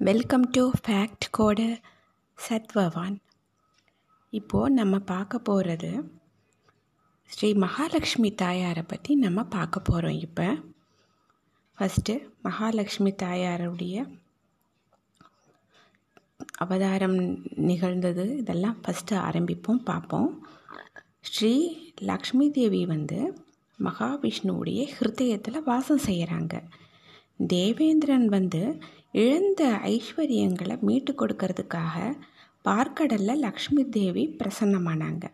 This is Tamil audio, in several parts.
வெல்கம் டு ஃபேக்ட் கோடு சத்வவான் இப்போது நம்ம பார்க்க போகிறது ஸ்ரீ மகாலட்சுமி தாயாரை பற்றி நம்ம பார்க்க போகிறோம் இப்போ. ஃபஸ்ட்டு மகாலட்சுமி தாயாருடைய அவதாரம் நிகழ்ந்தது. இதெல்லாம் ஃபஸ்ட்டு ஆரம்பிப்போம் பார்ப்போம். ஸ்ரீ லக்ஷ்மி தேவி வந்து மகாவிஷ்ணுவுடைய ஹிருதயத்தில் வாசம் செய்கிறாங்க தேவேந்திரன் வந்து இழந்த ஐஸ்வர்யங்களை மீட்டு கொடுக்கறதுக்காக பார்க்கடலில் லக்ஷ்மி தேவி பிரசன்னமானாங்க.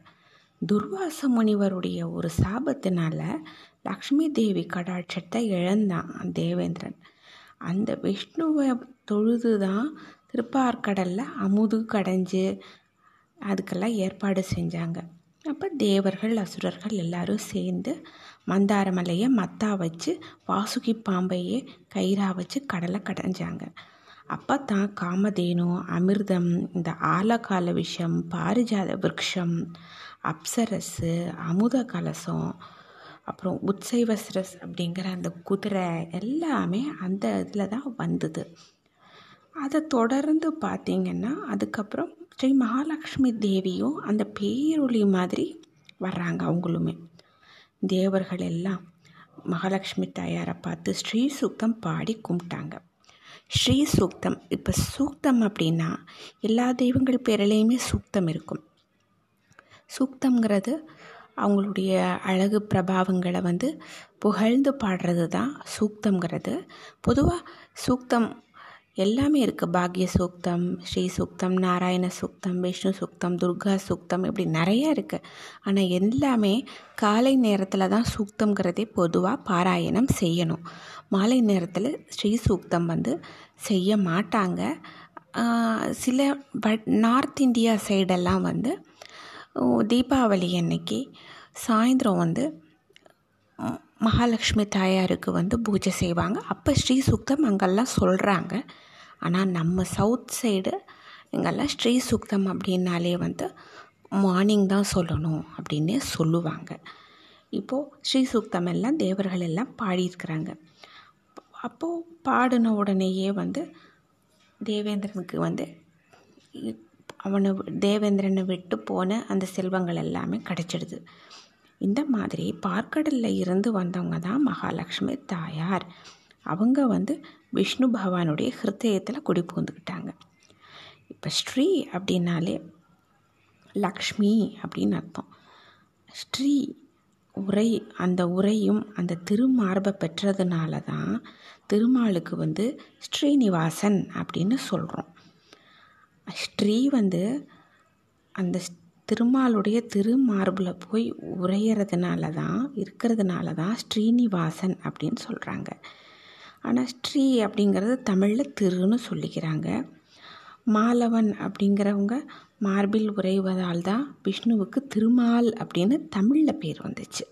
துர்வாச முனிவருடைய ஒரு சாபத்தினால லக்ஷ்மி தேவி கடாட்சத்தை இழந்தான் தேவேந்திரன். அந்த விஷ்ணுவை தொழுது தான் திருப்பார்கடலில் அமுது கடைஞ்சு அதுக்கெல்லாம் ஏற்பாடு செஞ்சாங்க. அப்போ தேவர்கள் அசுரர்கள் எல்லாரும் சேர்ந்து மந்தாரமலையை மத்தா வச்சு வாசுகி பாம்பையே கயிறா வச்சு கடலை கடைஞ்சாங்க. அப்போ தான் காமதேனு அமிர்தம் இந்த ஆலகால விஷம் பாரிஜாத விருக்ஷம் அப்சரஸு அமுத கலசம் அப்புறம் உத்சைவஸ்ரஸ் அப்படிங்கிற அந்த குதிரை எல்லாமே அந்த இதில் தான் வந்தது. அதை தொடர்ந்து பார்த்திங்கன்னா அதுக்கப்புறம் ஸ்ரீ மகாலட்சுமி தேவியும் அந்த பேரொளி மாதிரி வர்றாங்க அவங்களுமே. தேவர்கள் எல்லாம் மகாலட்சுமி தாயாரை பார்த்து ஸ்ரீ சூக்தம் பாடி கும்பிட்டாங்க. ஸ்ரீ சூக்தம் இப்போ சூக்தம் அப்படின்னா எல்லா தெய்வங்கள் பேரிலையுமே சூக்தம் இருக்கும். சூக்தங்கிறது அவங்களுடைய அழகு பிரபாவங்களை வந்து புகழ்ந்து பாடுறது தான் சூக்தங்கிறது பொதுவாக சூக்தம் எல்லாமே இருக்குது பாக்ய சூக்தம் ஸ்ரீ சூக்தம் நாராயண சூக்தம் விஷ்ணு சூக்தம் துர்கா சூக்தம் இப்படி நிறைய இருக்குது ஆனால் எல்லாமே காலை நேரத்தில் தான் சூக்தங்கிறதே பொதுவாக பாராயணம் செய்யணும். மாலை நேரத்தில் ஸ்ரீ சூக்தம் வந்து செய்ய மாட்டாங்க. சில பட் நார்த் இந்தியா சைடெல்லாம் வந்து தீபாவளி அன்னைக்கு சாயந்தரம் வந்து மகாலட்சுமி தாயாருக்கு வந்து பூஜை செய்வாங்க. அப்போ ஸ்ரீ சுக்தம் அங்கெல்லாம் சொல்கிறாங்க ஆனால் நம்ம சவுத் சைடு இங்கெல்லாம் ஸ்ரீ சுக்தம் அப்படின்னாலே வந்து மார்னிங் தான் சொல்லணும் அப்படின்னே சொல்லுவாங்க. இப்போது ஸ்ரீ சுக்தம் எல்லாம் தேவர்கள் எல்லாம் பாடியிருக்கிறாங்க. அப்போது பாடின உடனேயே வந்து தேவேந்திரனுக்கு வந்து அவனை தேவேந்திரனை விட்டு போன அந்த செல்வங்கள் எல்லாமே கிடச்சிடுது. இந்த மாதிரி பார்க்கடலில் இருந்து வந்தவங்க தான் மகாலட்சுமி தாயார். அவங்க வந்து விஷ்ணு பகவானுடைய ஹிருதயத்தில் குடி புகுந்துக்கிட்டாங்க. இப்போ ஸ்ரீ அப்படின்னாலே லக்ஷ்மி அப்படின்னு அர்த்தம். ஸ்ரீ உரை அந்த உரையும் அந்த திருமார்பை பெற்றதுனால தான் திருமாலுக்கு வந்து ஸ்ரீனிவாசன் அப்படின்னு சொல்கிறோம் ஸ்ரீ வந்து அந்த திருமாலுடைய திருமார்பில் போய் உரையிறதுனால தான் இருக்கிறதுனால தான் ஸ்ரீனிவாசன் அப்படின்னு சொல்கிறாங்க ஆனால் ஸ்ரீ அப்படிங்கிறது தமிழில் திருன்னு சொல்லிக்கிறாங்க. மாலவன் அப்படிங்கிறவங்க மார்பில் உறைவதால் தான் விஷ்ணுவுக்கு திருமால் அப்படின்னு தமிழில் பேர் வந்துச்சு.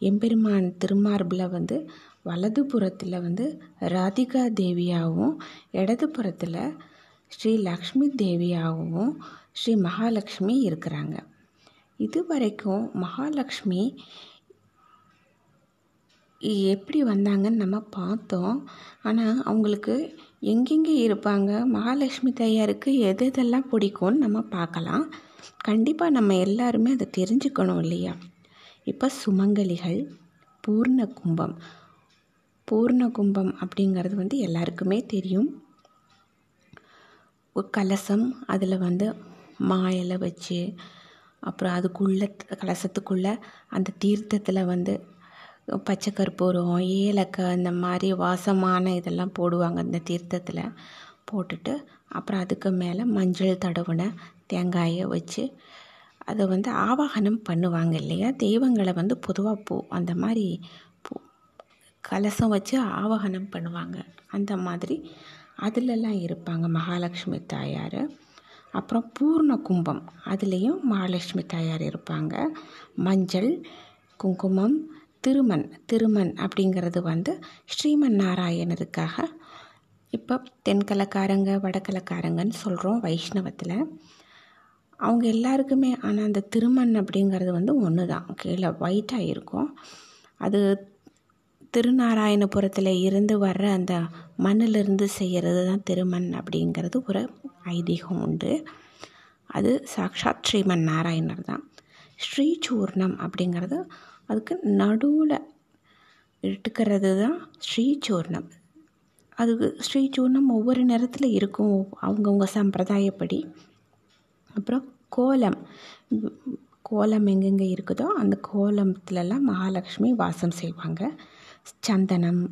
எம்பெருமான் திருமார்பில் வந்து வலது புறத்தில் வந்து ராதிகா தேவியாகவும் இடது புறத்தில் ஸ்ரீ லக்ஷ்மி தேவியாகவும் ஸ்ரீ மகாலட்சுமி இருக்கிறாங்க. இது வரைக்கும் மகாலட்சுமி எப்படி வந்தாங்கன்னு நம்ம பார்த்தோம். ஆனால் அவங்களுக்கு எங்கெங்கே இருப்பாங்க மகாலட்சுமி தாயாருக்கு எது எதெல்லாம் பிடிக்கும்னு நம்ம பார்க்கலாம். கண்டிப்பாக நம்ம எல்லாருமே அதை தெரிஞ்சுக்கணும் இல்லையா? இப்போ சுமங்கலிகள் பூர்ண கும்பம் பூர்ண கும்பம் அப்படிங்கிறது வந்து எல்லாருக்குமே தெரியும். கலசம் அதில் வந்து மா இலை வச்சு அப்புறம் அதுக்குள்ளே கலசத்துக்குள்ளே அந்த தீர்த்தத்தில் வந்து பச்சை கற்பூரம் ஏலக்காய் இந்த மாதிரி வாசமான இதெல்லாம் போடுவாங்க அந்த தீர்த்தத்தில் போட்டுட்டு அப்புறம் அதுக்கு மேலே மஞ்சள் தடவுன தேங்காயை வச்சு அதை வந்து ஆவாகனம் பண்ணுவாங்க இல்லையா? தெய்வங்களை வந்து பொதுவாக பூ அந்த மாதிரி பூ கலசம் வச்சு ஆவாகனம் பண்ணுவாங்க. அந்த மாதிரி அதிலெல்லாம் இருப்பாங்க மகாலட்சுமி தாயார். அப்புறம் பூர்ண கும்பம். அதுலேயும் மகாலட்சுமி தாயார் இருப்பாங்க. மஞ்சள் குங்குமம் திருமண் திருமண் அப்படிங்கிறது வந்து ஸ்ரீமன் நாராயணருக்காக இப்போ தென்கலக்காரங்க வடக்கலக்காரங்கன்னு சொல்கிறோம் வைஷ்ணவத்தில். அவங்க எல்லாருக்குமே ஆனால் அந்த திருமண் அப்படிங்கிறது வந்து ஒன்று தான் கீழே ஒயிட்டாக இருக்கும். அது திருநாராயணபுரத்தில் இருந்து வர்ற அந்த மண்ணிலிருந்து செய்கிறது தான் திருமண் அப்படிங்கிறது ஒரு ஐதீகம் உண்டு. அது சாக்ஷாத் ஸ்ரீமன் நாராயணர் தான். ஸ்ரீசூர்ணம் அப்படிங்கிறது அதுக்கு நடுவில் இட்டுக்கிறது தான் ஸ்ரீசூர்ணம். அது ஸ்ரீசூர்ணம் ஒவ்வொரு நேரத்தில் இருக்கும் அவங்கவுங்க சம்பிரதாயப்படி. அப்புறம் கோலம். கோலம் எங்கெங்கே இருக்குதோ அந்த கோலத்துலலாம் மகாலட்சுமி வாசம் செய்வாங்க. சந்தனம்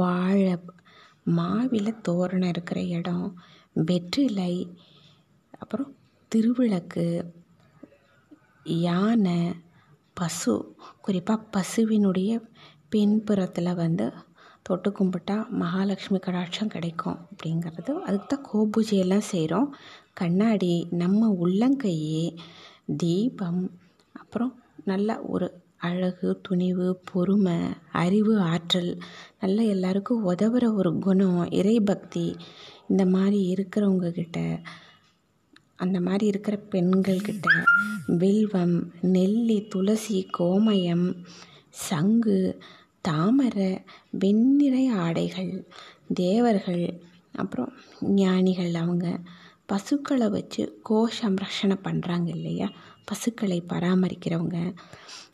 வாழை மாவில தோரணம் இருக்கிற இடம் வெற்றிலை அப்புறம் திருவிளக்கு யானை பசு. குறிப்பாக பசுவினுடைய பின்புறத்தில் வந்து தொட்டு கும்பிட்டா மகாலட்சுமி கடாட்சம் கிடைக்கும் அப்படிங்கிறது. அதுக்கு தான் கோபூஜையெல்லாம் செய்கிறோம் கண்ணாடி நம்ம உள்ளங்கையே தீபம் அப்புறம் நல்ல ஒரு அழகு துணிவு பொறுமை அறிவு ஆற்றல் நல்ல எல்லாருக்கும் உதவுற ஒரு குணம் இறைபக்தி இந்த மாதிரி இருக்கிறவங்க கிட்ட அந்த மாதிரி இருக்கிற பெண்கள்கிட்ட வில்வம் நெல்லி துளசி கோமயம் சங்கு தாமரை வெண்ணிறை ஆடைகள் தேவர்கள் அப்புறம் ஞானிகள் அவங்க பசுக்களை வச்சு கோஷம் ரஷனை பண்ணுறாங்க இல்லையா? பசுக்களை பராமரிக்கிறவங்க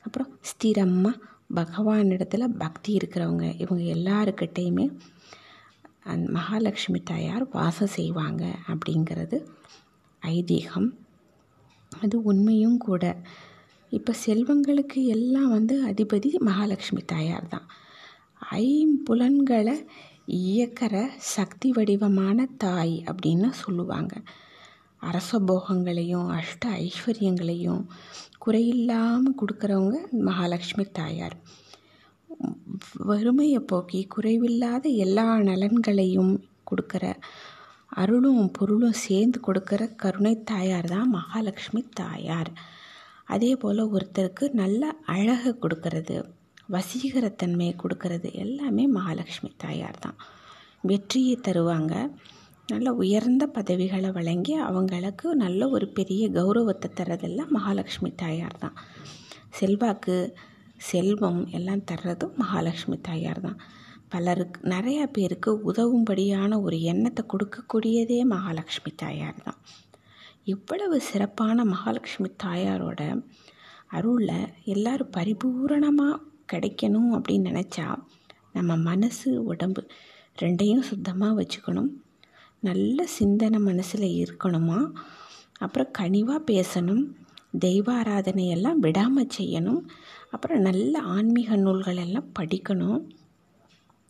அப்புறம் ஸ்திரமாக பகவானிடத்தில் பக்தி இருக்கிறவங்க இவங்க எல்லாருக்கிட்டேயுமே அந் மகாலட்சுமி தாயார் வாசம் செய்வாங்க அப்படிங்கிறது ஐதீகம். அது உண்மையும் கூட. இப்போ செல்வங்களுக்கு எல்லாம் வந்து அதிபதி மகாலட்சுமி தாயார் தான். ஐம்புலன்களை இயக்கிற சக்தி வடிவமான தாய் அப்படின்னு சொல்லுவாங்க. அரச போகங்களையும் அஷ்ட ஐஸ்வர்யங்களையும் குறையில்லாமல் கொடுக்குறவங்க மகாலட்சுமி தாயார். வறுமையை போக்கி குறைவில்லாத எல்லா நலன்களையும் கொடுக்குற அருளும் பொருளும் சேர்ந்து கொடுக்குற கருணை தாயார் தான் மகாலட்சுமி தாயார். அதே போல் ஒருத்தருக்கு நல்ல அழகை கொடுக்கறது வசீகரத்தன்மையை கொடுக்கறது எல்லாமே மகாலட்சுமி தாயார் தான். வெற்றியை தருவாங்க. நல்ல உயர்ந்த பதவிகளை வழங்கி அவங்களுக்கு நல்ல ஒரு பெரிய கௌரவத்தை தரதெல்லாம் மகாலட்சுமி தாயார் தான். செல்வாக்கு செல்வம் எல்லாம் தர்றதும் மகாலட்சுமி தாயார் தான். பலருக்கு நிறையா பேருக்கு உதவும்படியான ஒரு எண்ணத்தை கொடுக்கக்கூடியதே மகாலட்சுமி தாயார் தான். இவ்வளவு சிறப்பான மகாலட்சுமி தாயாரோட அருளில் எல்லோரும் பரிபூரணமாக கிடைக்கணும் அப்படின்னு நினச்சா நம்ம மனசு உடம்பு ரெண்டையும் சுத்தமாக வச்சுக்கணும். நல்ல சிந்தனை மனசில் இருக்கணுமா? அப்புறம் கனிவாக பேசணும் தெய்வ ஆராதனையெல்லாம் விடாமல் செய்யணும் அப்புறம் நல்ல ஆன்மீக நூல்கள் எல்லாம் படிக்கணும்.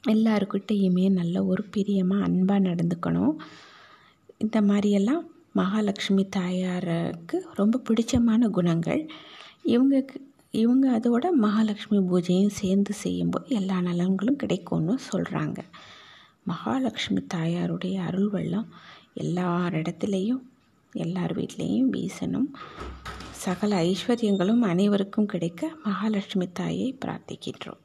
எல்லாருக்கிட்டேயுமே நல்ல ஒரு பிரியமாக அன்பாக நடந்துக்கணும். இந்த மாதிரியெல்லாம் மகாலட்சுமி தாயாருக்கு ரொம்ப பிடிச்சமான குணங்கள். இவங்களுக்கு இவங்க அதோட மகாலட்சுமி பூஜையும் சேர்ந்து செய்யும்போது எல்லா நலன்களும் கிடைக்கும்னு சொல்கிறாங்க மகாலட்சுமி தாயாருடைய அருள் வெள்ளம் எல்லார் இடத்துலையும் எல்லார் வீட்லேயும் வீசணும். சகல ஐஸ்வர்யங்களும் அனைவருக்கும் கிடைக்க மகாலட்சுமி தாயை பிரார்த்திக்கின்றோம்.